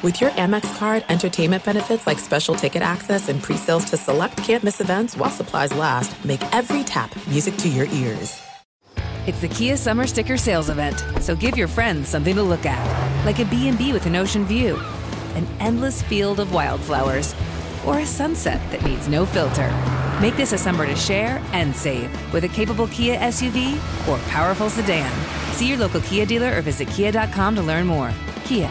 With your Amex card, entertainment benefits like special ticket access and pre-sales to select campus events while supplies last, make every tap music to your ears. It's the Kia Summer Sticker Sales Event, so give your friends something to look at, like a B&B with an ocean view, an endless field of wildflowers, or a sunset that needs no filter. Make this a summer to share and save with a capable Kia SUV or powerful sedan. See your local Kia dealer or visit kia.com to learn more. Kia,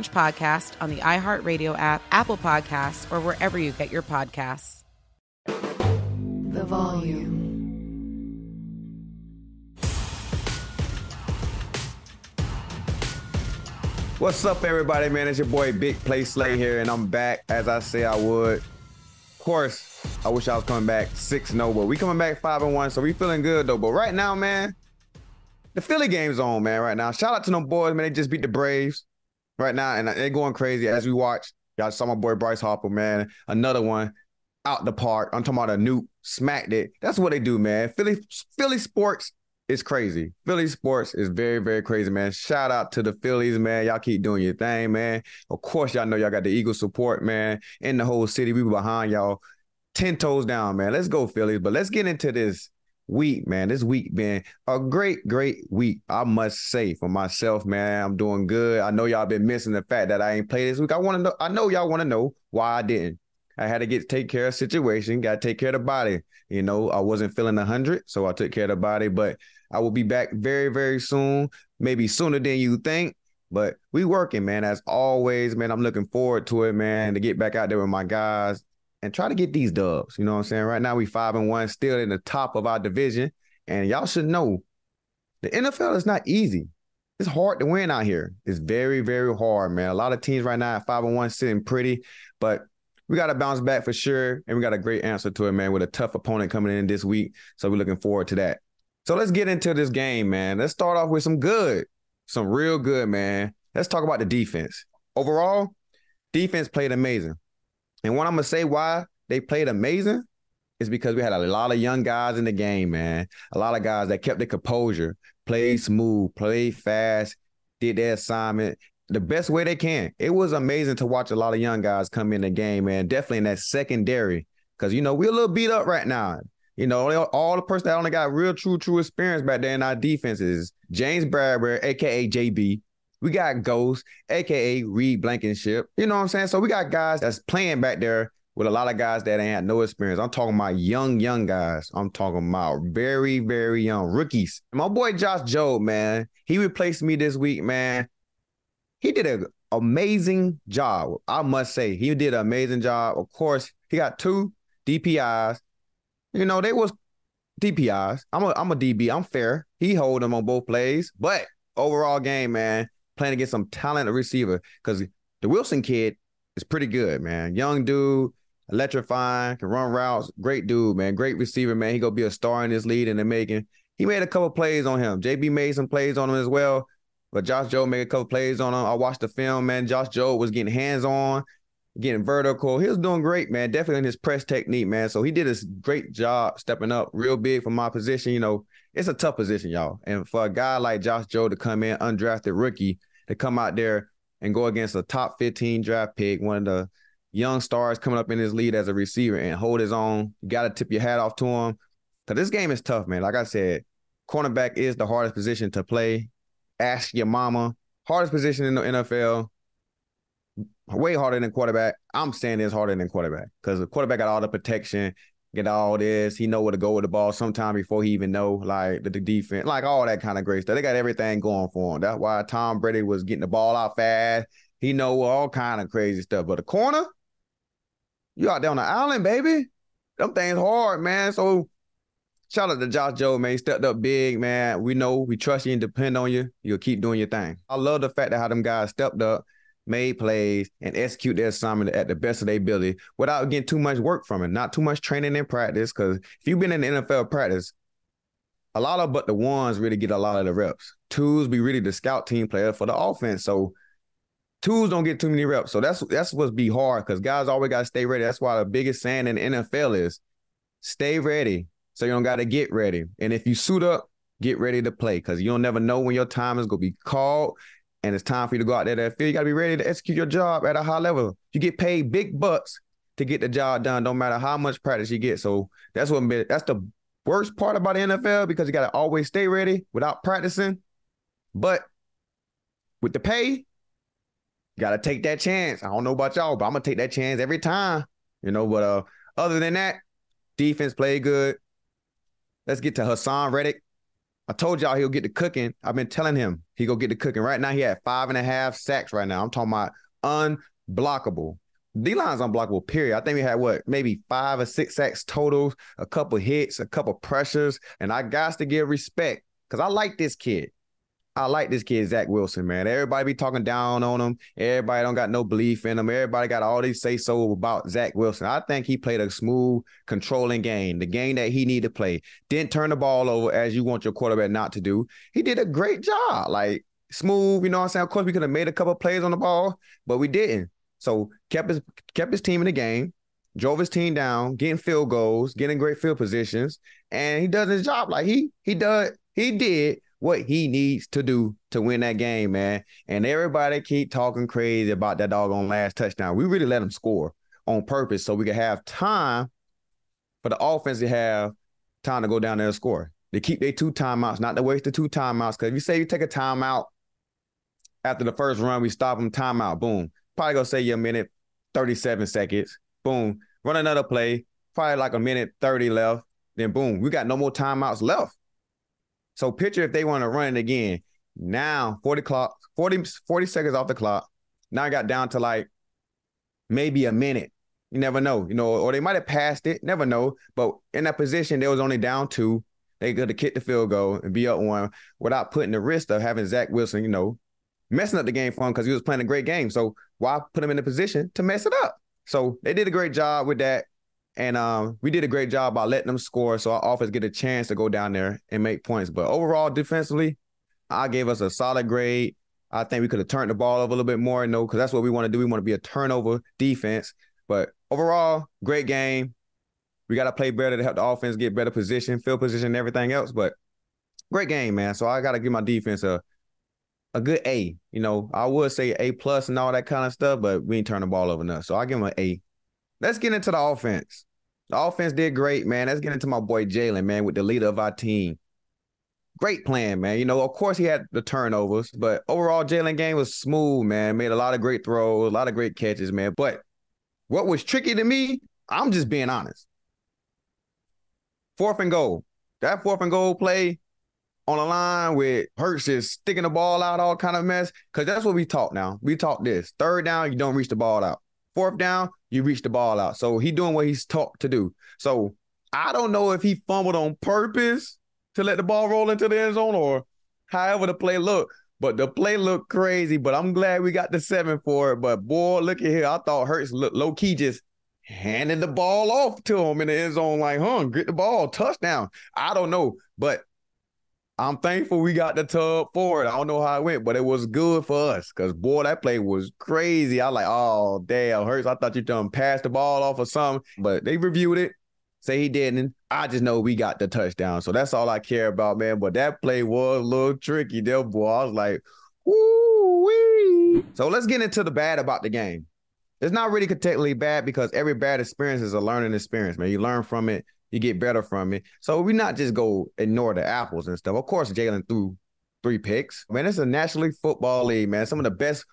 podcast on the iHeartRadio app, Apple Podcasts, or wherever you get your podcasts. The volume. What's up, everybody, man? It's your boy Big Play Slay here, and I'm back as I say I would. Of course, I wish I was coming back 6 0, but we coming back 5 and 1, so we feeling good though. But right now, man, the Philly game's on, man, right now. Shout out to them boys, man. They just beat the Braves right now, and they're going crazy as we watch. Y'all saw my boy Bryce Harper, man. Another one out the park. I'm talking about a new smacked it. That's what they do, man. Philly, Philly sports is crazy. Philly sports is very, very crazy, man. Shout out to the Phillies, man. Y'all keep doing your thing, man. Of course, y'all know y'all got the Eagle support, man. In the whole city, we behind y'all. 10 toes down, man. Let's go, Phillies. But let's get into this week, man. This week been a great, great week. I must say for myself, man. I'm doing good. I know y'all been missing the fact that I ain't played this week. I want to know, I know y'all want to know why I didn't. I had to get take care of situation, got to take care of the body. You know, I wasn't feeling hundred, so I took care of the body. But I will be back very, very soon, maybe sooner than you think. But we working, man. As always, man. I'm looking forward to it, man, to get back out there with my guys and try to get these dubs. You know what I'm saying? Right now, we five and one, still in the top of our division. And y'all should know the NFL is not easy. It's hard to win out here. It's very, very hard, man. A lot of teams right now at five and one sitting pretty, but we got to bounce back for sure. And we got a great answer to it, man, with a tough opponent coming in this week. So we're looking forward to that. So let's get into this game, man. Let's start off with some good, some real good, man. Let's talk about the defense. Overall, defense played amazing. And what I'm gonna say why they played amazing is because we had a lot of young guys in the game, man. A lot of guys that kept their composure, played smooth, played fast, did their assignment the best way they can. It was amazing to watch a lot of young guys come in the game, man. Definitely in that secondary. Cause you know, we're a little beat up right now. You know, all the person that only got real, true, true experience back there in our defense is James Bradberry, aka JB. We got Ghost, aka Reed Blankenship. You know what I'm saying? So we got guys that's playing back there with a lot of guys that ain't had no experience. I'm talking about young, young guys. I'm talking about very, very young rookies. My boy Josh Jobe, man, he replaced me this week, man. He did an amazing job. I must say, he did an amazing job. Of course, he got two DPIs. You know, they was DPIs. I'm a I'm a DB. I'm fair. He hold them on both plays, but overall game, man, playing against some talented receiver because the Wilson kid is pretty good, man. Young dude, electrifying, can run routes. Great dude, man. Great receiver, man. He gonna be a star in this lead in the making. He made a couple plays on him. JB made some plays on him as well. But Josh Jobe made a couple plays on him. I watched the film, man. Josh Jobe was getting hands on getting vertical. He was doing great, man. Definitely in his press technique, man. So he did a great job stepping up real big for my position. You know, it's a tough position, y'all. And for a guy like Josh Jobe to come in, undrafted rookie, to come out there and go against a top 15 draft pick, one of the young stars coming up in his lead as a receiver and hold his own, you got to tip your hat off to him. Because this game is tough, man. Like I said, cornerback is the hardest position to play. Ask your mama. Hardest position in the NFL way harder than quarterback. I'm saying it's harder than quarterback because the quarterback got all the protection, get all this. He know where to go with the ball sometime before he even know like the, the defense, like all that kind of great stuff. They got everything going for him. That's why Tom Brady was getting the ball out fast. He know all kind of crazy stuff. But the corner, you out there on the island, baby. them things hard, man. So shout out to Josh Jobe, man. He stepped up big, man. We know we trust you and depend on you. You'll keep doing your thing. I love the fact that how them guys stepped up, made plays, and execute their assignment at the best of their ability without getting too much work from it, not too much training and practice. Because if you've been in the NFL practice, a lot of but the ones really get a lot of the reps. Twos be really the scout team player for the offense. So twos don't get too many reps. So that's that's what's be hard because guys always gotta stay ready. That's why the biggest saying in NFL is stay ready. So you don't gotta get ready. And if you suit up, get ready to play because you don't never know when your time is gonna be called and it's time for you to go out there to field. You gotta be ready to execute your job at a high level. You get paid big bucks to get the job done, no matter how much practice you get. So that's what that's the worst part about the NFL because you got to always stay ready without practicing. But with the pay, you got to take that chance. I don't know about y'all, but I'm gonna take that chance every time. You know, but uh, other than that, defense played good. Let's get to Haason Reddick. I told y'all he'll get the cooking. I've been telling him he go get the cooking. Right now, he had five and a half sacks. Right now, I'm talking about unblockable. D line's unblockable, period. I think we had what, maybe five or six sacks totals, a couple hits, a couple pressures. And I got to give respect because I like this kid. I like this kid, Zach Wilson, man. Everybody be talking down on him. Everybody don't got no belief in him. Everybody got all these say so about Zach Wilson. I think he played a smooth, controlling game, the game that he needed to play. Didn't turn the ball over as you want your quarterback not to do. He did a great job. Like smooth, you know what I'm saying? Of course, we could have made a couple plays on the ball, but we didn't. So kept his kept his team in the game, drove his team down, getting field goals, getting great field positions, and he does his job like he he does he did what he needs to do to win that game, man. And everybody keep talking crazy about that doggone last touchdown. We really let him score on purpose so we could have time for the offense to have time to go down there and score. They keep their two timeouts, not to waste the two timeouts. Because if you say you take a timeout after the first run, we stop them, timeout, boom probably gonna say you a minute 37 seconds. Boom. Run another play. Probably like a minute 30 left. Then boom, we got no more timeouts left. So picture if they want to run it again. Now 40 clock, 40, 40 seconds off the clock. Now I got down to like maybe a minute. You never know, you know, or they might have passed it. Never know. But in that position, they was only down two. They could have kicked the field goal and be up one without putting the risk of having Zach Wilson, you know, messing up the game for him because he was playing a great game. So why put him in a position to mess it up? So they did a great job with that. And um, we did a great job by letting them score. So our offense get a chance to go down there and make points. But overall, defensively, I gave us a solid grade. I think we could have turned the ball over a little bit more, you know, because that's what we want to do. We want to be a turnover defense. But overall, great game. We got to play better to help the offense get better position, field position, and everything else. But great game, man. So I got to give my defense a a good A. You know, I would say A plus and all that kind of stuff, but we ain't turn the ball over enough. So I give them an A. Let's get into the offense. The offense did great, man. Let's get into my boy Jalen, man, with the leader of our team. Great plan, man. You know, of course he had the turnovers, but overall Jalen game was smooth, man. Made a lot of great throws, a lot of great catches, man. But what was tricky to me, I'm just being honest. Fourth and goal. That fourth and goal play, on the line with Hurts just sticking the ball out, all kind of mess. Because that's what we talk now. We talk this. Third down, you don't reach the ball out. Fourth down, you reach the ball out. So he doing what he's taught to do. So I don't know if he fumbled on purpose to let the ball roll into the end zone or however the play looked. But the play looked crazy. But I'm glad we got the seven for it. But boy, look at here. I thought Hurts low key just handed the ball off to him in the end zone, like, huh, get the ball, touchdown. I don't know. But I'm thankful we got the tub for it. I don't know how it went, but it was good for us because boy, that play was crazy. I like, oh damn, Hurts. I thought you done passed the ball off or something, but they reviewed it. Say he didn't. I just know we got the touchdown. So that's all I care about, man. But that play was a little tricky there, boy. I was like, woo wee. So let's get into the bad about the game. It's not really technically bad because every bad experience is a learning experience, man. You learn from it you get better from it. So we not just go ignore the apples and stuff. Of course, Jalen threw three picks. Man, it's a National League Football League, man. Some of the best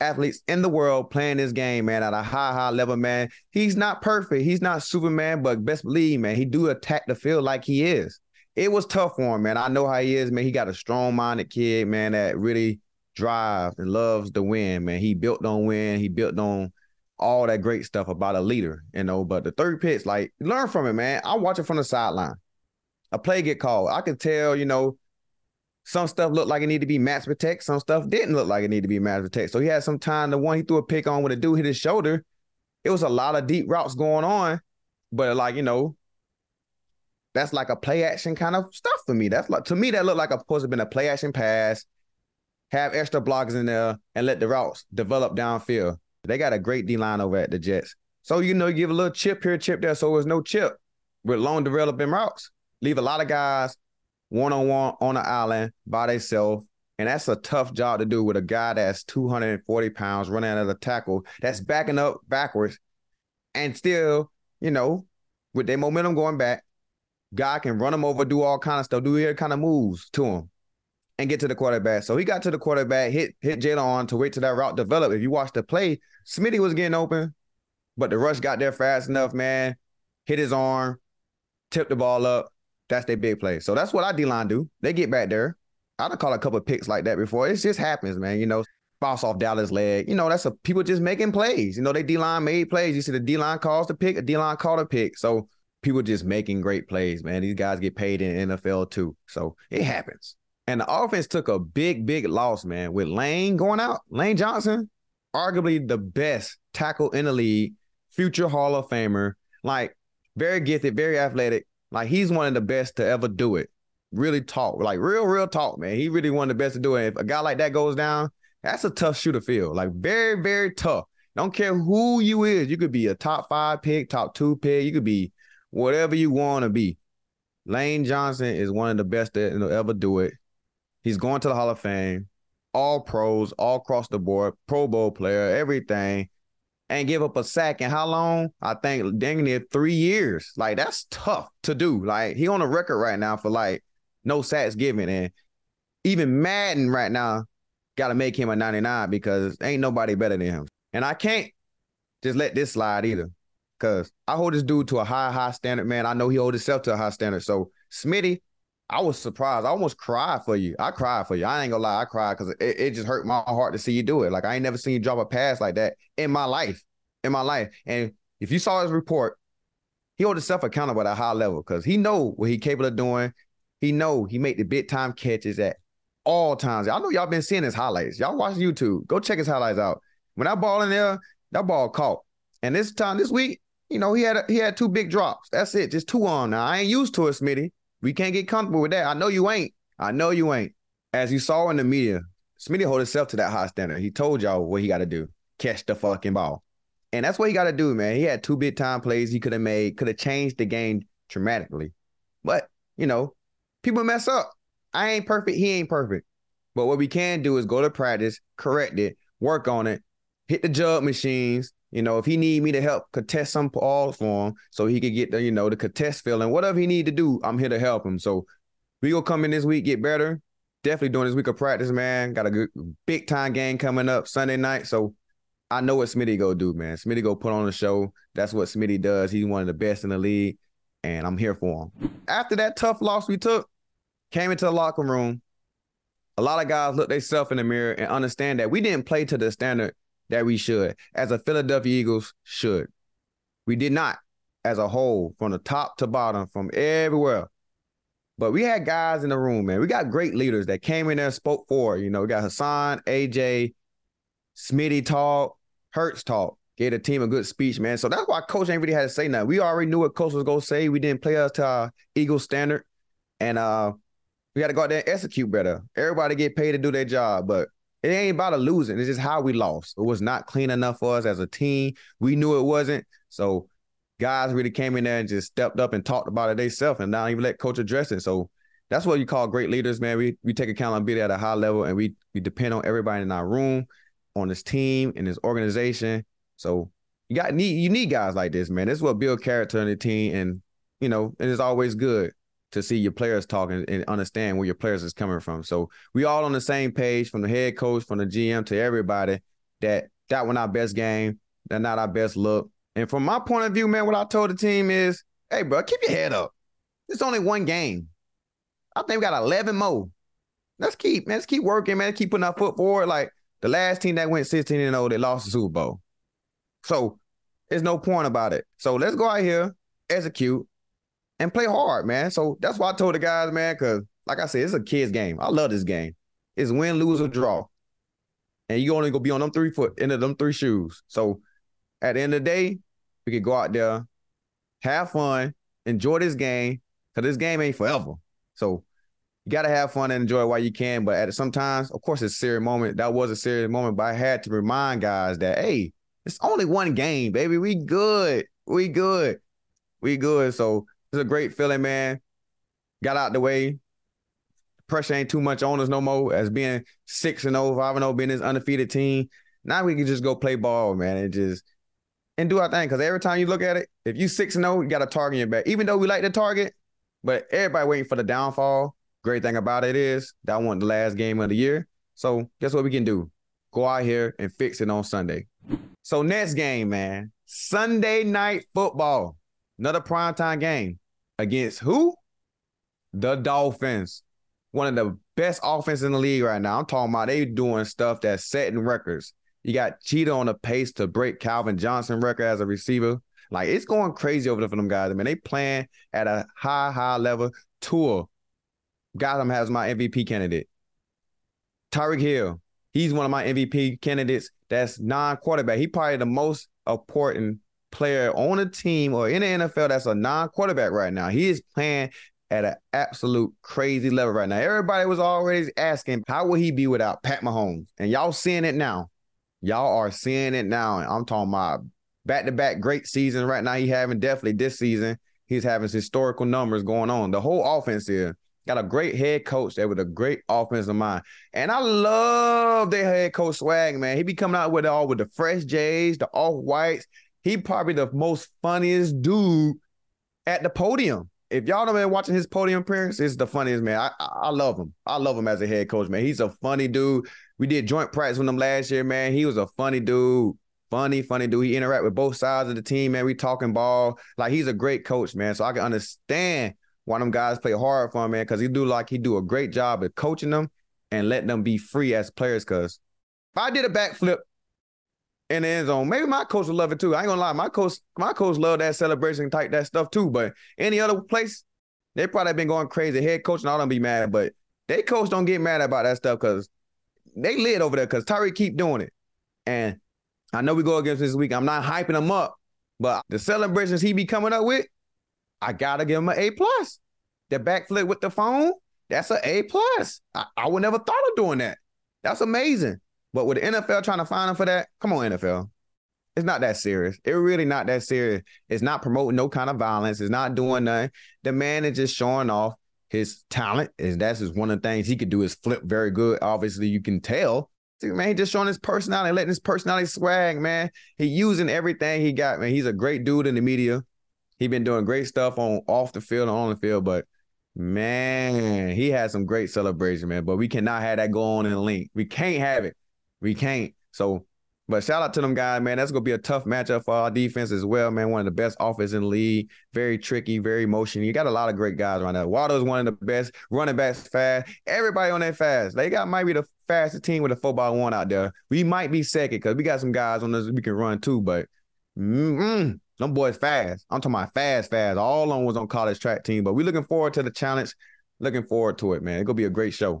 athletes in the world playing this game, man, at a high, high level, man. He's not perfect. He's not Superman, but best believe, man, he do attack the field like he is. It was tough for him, man. I know how he is, man. He got a strong-minded kid, man, that really drives and loves to win, man. He built on win. He built on all that great stuff about a leader, you know. But the third pitch, like learn from it, man. I watch it from the sideline. A play get called. I can tell, you know, some stuff looked like it needed to be match protect. Some stuff didn't look like it needed to be match protect. So he had some time. The one he threw a pick on when the dude hit his shoulder, it was a lot of deep routes going on. But like, you know, that's like a play action kind of stuff for me. That's like to me, that looked like a supposed to have been a play action pass, have extra blockers in there, and let the routes develop downfield. They got a great D line over at the Jets. So, you know, you give a little chip here, chip there. So there's no chip with long developing routes. Leave a lot of guys one on one on the island by themselves. And that's a tough job to do with a guy that's 240 pounds running out of the tackle, that's backing up backwards and still, you know, with their momentum going back, guy can run him over, do all kind of stuff, do every kind of moves to him and get to the quarterback. So he got to the quarterback, hit hit Jalen on to wait till that route develop. If you watch the play, Smitty was getting open, but the rush got there fast enough, man. Hit his arm, tipped the ball up, that's their big play. So that's what our D line do. They get back there. I'd called a couple picks like that before. It just happens, man. You know, bounce off Dallas leg. You know, that's a people just making plays. You know, they D line made plays. You see the D line calls the pick, a D line called a pick. So people just making great plays, man. These guys get paid in NFL too. So it happens. And the offense took a big, big loss, man, with Lane going out. Lane Johnson, arguably the best tackle in the league, future Hall of Famer, like very gifted, very athletic. Like he's one of the best to ever do it. Really talk, like real, real talk, man. He really one of the best to do it. If a guy like that goes down, that's a tough shoe to feel. Like very, very tough. Don't care who you is. You could be a top five pick, top two pick. You could be whatever you want to be. Lane Johnson is one of the best that ever do it. He's going to the Hall of Fame. All pros, all across the board, Pro Bowl player, everything and give up a sack And how long? I think dang near three years. Like that's tough to do. Like he on a record right now for like no sacks given, and even Madden right now got to make him a 99 because ain't nobody better than him. And I can't just let this slide either, because I hold this dude to a high, high standard, man. I know he holds himself to a high standard. So Smitty, I was surprised. I almost cried for you. I cried for you. I ain't gonna lie. I cried because it, it just hurt my heart to see you do it. Like I ain't never seen you drop a pass like that in my life. In my life. And if you saw his report, he hold himself accountable at a high level because he know what he capable of doing. He know he make the big time catches at all times. I know y'all been seeing his highlights. Y'all watch YouTube. Go check his highlights out. When that ball in there, that ball caught. And this time this week, you know, he had a, he had two big drops. That's it. Just two on now. I ain't used to it, Smitty. We can't get comfortable with that. I know you ain't. I know you ain't. As you saw in the media, Smitty hold himself to that high standard. He told y'all what he got to do: catch the fucking ball, and that's what he got to do, man. He had two big time plays he could have made, could have changed the game dramatically. But you know, people mess up. I ain't perfect. He ain't perfect. But what we can do is go to practice, correct it, work on it, hit the jug machines, you know, if he need me to help contest some balls for him so he could get the, you know, the contest feeling, whatever he need to do, I'm here to help him. So we gonna come in this week, get better. Definitely doing this week of practice, man. Got a good big time game coming up Sunday night. So I know what Smitty go do, man. Smitty go put on the show. That's what Smitty does. He's one of the best in the league, and I'm here for him. After that tough loss we took, came into the locker room. A lot of guys look themselves in the mirror and understand that we didn't play to the standard that we should, as a Philadelphia Eagles should. We did not, as a whole, from the top to bottom, from everywhere. But we had guys in the room, man. We got great leaders that came in there and spoke for. You know, we got Haason, AJ, Smitty talk, Hurts talk. Gave the team a good speech, man. So that's why coach ain't really had to say nothing. We already knew what coach was gonna say. We didn't play us to our Eagle standard. And uh we got to go out there and execute better. Everybody get paid to do their job, but it ain't about a losing. It's just how we lost. It was not clean enough for us as a team. We knew it wasn't. So guys really came in there and just stepped up and talked about it themselves and not even let coach address it. So that's what you call great leaders, man. We we take accountability at a high level and we we depend on everybody in our room, on this team and this organization. So you got need you need guys like this, man. This is what build character in the team and you know, and it is always good to see your players talking and understand where your players is coming from. So we all on the same page from the head coach, from the GM to everybody that that was our best game, that not our best look. And from my point of view, man, what I told the team is, hey, bro, keep your head up. It's only one game. I think we got 11 more. Let's keep, man, let's keep working, man. Let's keep putting our foot forward. Like the last team that went 16 and 0, they lost the Super Bowl. So there's no point about it. So let's go out here, execute, and play hard, man. So that's why I told the guys, man, because like I said, it's a kids game. I love this game. It's win, lose, or draw. And you only gonna be on them three foot into them three shoes. So at the end of the day, we could go out there, have fun, enjoy this game, because this game ain't forever. So you gotta have fun and enjoy it while you can. But at sometimes, of course, it's a serious moment. That was a serious moment, but I had to remind guys that hey, it's only one game, baby. We good. We good. We good. So it's a great feeling, man. Got out the way. Pressure ain't too much on us no more. As being six and 0, 5 and 0, being this undefeated team. Now we can just go play ball, man, and just and do our thing. Because every time you look at it, if you six and 0, you got a target in your back. Even though we like the target, but everybody waiting for the downfall. Great thing about it is that wasn't the last game of the year. So guess what we can do? Go out here and fix it on Sunday. So next game, man, Sunday night football, another primetime game against who? The Dolphins. One of the best offense in the league right now. I'm talking about they doing stuff that's setting records. You got Cheetah on the pace to break Calvin Johnson record as a receiver. Like it's going crazy over there for them guys. I mean, they playing at a high, high level. Tua, Gotham has my MVP candidate. Tyreek Hill, he's one of my MVP candidates. That's non-quarterback. He probably the most important player on a team or in the NFL that's a non-quarterback right now. He is playing at an absolute crazy level right now. Everybody was already asking, how will he be without Pat Mahomes? And y'all seeing it now. Y'all are seeing it now. And I'm talking about back-to-back great season right now. He having definitely this season. He's having historical numbers going on. The whole offense here got a great head coach there with a great offensive mind. And I love their head coach swag, man. He be coming out with all with the fresh J's, the off-whites. He probably the most funniest dude at the podium. If y'all have been watching his podium appearance, it's the funniest man. I, I love him. I love him as a head coach, man. He's a funny dude. We did joint practice with him last year, man. He was a funny dude. Funny, funny dude. He interact with both sides of the team, man. We talking ball. Like he's a great coach, man. So I can understand why them guys play hard for him, man, because he do like he do a great job of coaching them and letting them be free as players. Cause if I did a backflip in the end zone, maybe my coach would love it too. I ain't gonna lie, my coach, my coach love that celebration type that stuff too. But any other place, they probably been going crazy. Head coach and all them be mad, but they coach don't get mad about that stuff because they lit over there because Tyreek keep doing it. And I know we go against this week. I'm not hyping him up, but the celebrations he be coming up with, I gotta give him an A plus. The backflip with the phone, that's an A plus. I, I would never thought of doing that. That's amazing. But with the NFL trying to find him for that, come on, NFL. It's not that serious. It's really not that serious. It's not promoting no kind of violence. It's not doing nothing. The man is just showing off his talent. Is that's just one of the things he could do is flip very good. Obviously, you can tell. Man, he just showing his personality, letting his personality swag, man. He using everything he got, man. He's a great dude in the media. He been doing great stuff on off the field and on the field, but man, he had some great celebration, man. But we cannot have that go on in the link. We can't have it. We can't. So, but shout out to them guys, man. That's gonna be a tough matchup for our defense as well, man. One of the best offense in the league. Very tricky, very motion. You got a lot of great guys right now. Waldo's one of the best running backs, fast. Everybody on that fast. They got might be the fastest team with a four by one out there. We might be second because we got some guys on this we can run too, but. Mm-mm. Them boys fast. I'm talking about fast, fast. All on was on college track team, but we looking forward to the challenge. Looking forward to it, man. It's gonna be a great show.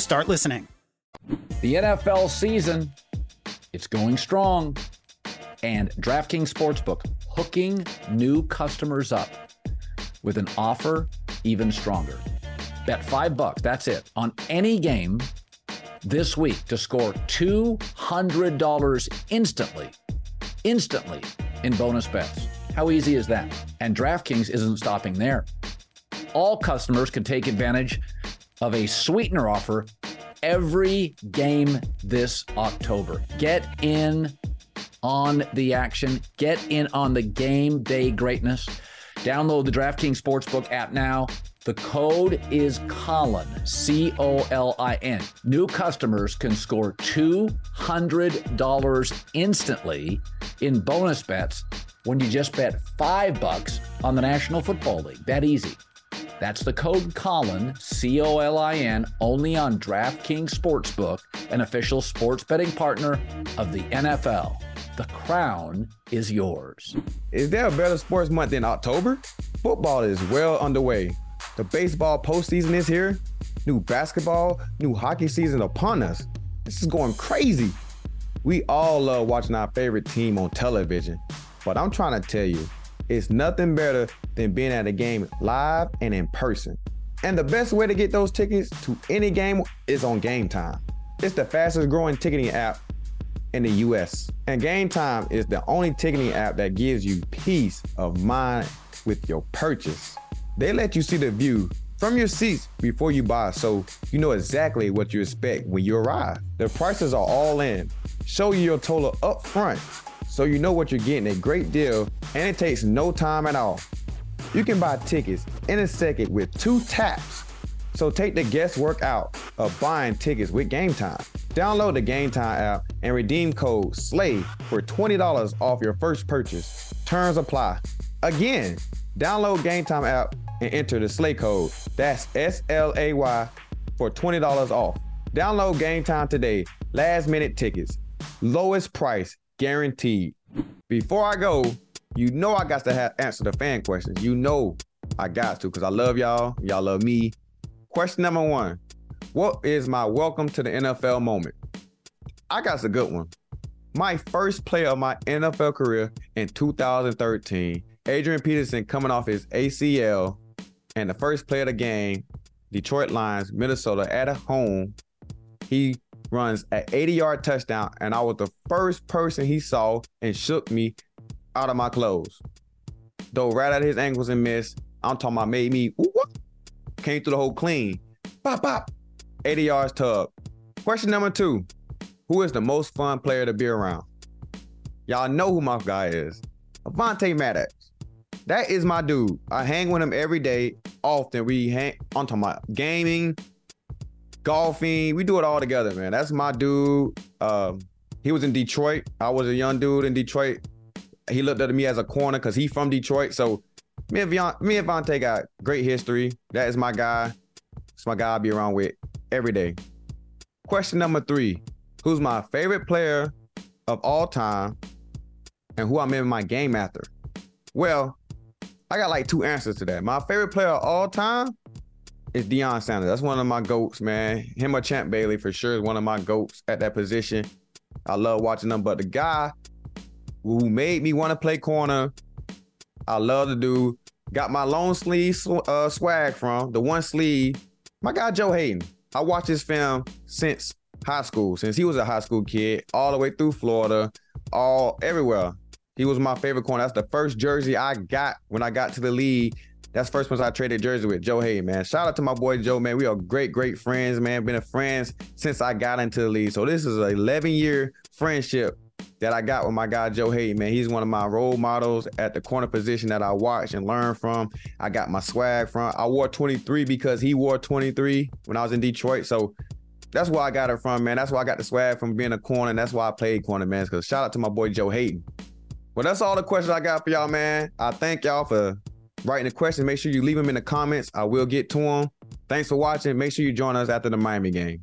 start listening. The NFL season, it's going strong. And DraftKings Sportsbook hooking new customers up with an offer even stronger. Bet five bucks, that's it, on any game this week to score $200 instantly, instantly in bonus bets. How easy is that? And DraftKings isn't stopping there. All customers can take advantage of a sweetener offer every game this October. Get in on the action, get in on the game day greatness. Download the DraftKings Sportsbook app now. The code is Colin, C O L I N. New customers can score $200 instantly in bonus bets when you just bet 5 bucks on the National Football League. That easy. That's the code Colin, C O L I N, only on DraftKings Sportsbook, an official sports betting partner of the NFL. The crown is yours. Is there a better sports month than October? Football is well underway. The baseball postseason is here. New basketball, new hockey season upon us. This is going crazy. We all love watching our favorite team on television, but I'm trying to tell you, it's nothing better than being at a game live and in person. And the best way to get those tickets to any game is on Game Time. It's the fastest growing ticketing app in the US. And Game Time is the only ticketing app that gives you peace of mind with your purchase. They let you see the view from your seats before you buy so you know exactly what you expect when you arrive. The prices are all in. Show you your total up front so you know what you're getting a great deal and it takes no time at all. You can buy tickets in a second with two taps. So take the guesswork out of buying tickets with Game Time. Download the Game Time app and redeem code SLAY for $20 off your first purchase. Terms apply. Again, download Game Time app and enter the SLAY code. That's S L A Y for $20 off. Download Game Time today. Last minute tickets. Lowest price guaranteed. Before I go, you know I got to have answer the fan questions. You know I got to because I love y'all. Y'all love me. Question number one: What is my welcome to the NFL moment? I got a good one. My first play of my NFL career in 2013. Adrian Peterson coming off his ACL, and the first play of the game, Detroit Lions, Minnesota at a home. He runs an 80 yard touchdown, and I was the first person he saw and shook me out of my clothes. Though right at his ankles and missed. I'm talking about made me whoop, whoop, came through the hole clean. Pop, pop. 80 yards tub. Question number two Who is the most fun player to be around? Y'all know who my guy is. Avonte Maddox. That is my dude. I hang with him every day, often. We hang on talking about gaming, golfing. We do it all together, man. That's my dude. Um, he was in Detroit. I was a young dude in Detroit. He looked at me as a corner because he's from Detroit. So me and Vion, me and Vontae got great history. That is my guy. It's my guy I'll be around with every day. Question number three: Who's my favorite player of all time, and who I'm in my game after? Well, I got like two answers to that. My favorite player of all time is Deion Sanders. That's one of my goats, man. Him or Champ Bailey for sure is one of my goats at that position. I love watching them. But the guy who made me want to play corner, I love to do. Got my long sleeve uh, swag from the one sleeve. My guy Joe Haden. I watched this film since high school, since he was a high school kid, all the way through Florida, all everywhere. He was my favorite corner. That's the first jersey I got when I got to the league. That's first person I traded jersey with Joe Haden, man. Shout out to my boy Joe, man. We are great, great friends, man. Been a friends since I got into the league. So this is an 11 year friendship that I got with my guy Joe Haden, man. He's one of my role models at the corner position that I watch and learn from. I got my swag from. I wore 23 because he wore 23 when I was in Detroit. So that's where I got it from, man. That's why I got the swag from being a corner. And that's why I played corner, man. Because shout out to my boy Joe Haden. Well, that's all the questions I got for y'all, man. I thank y'all for writing the questions. Make sure you leave them in the comments. I will get to them. Thanks for watching. Make sure you join us after the Miami game.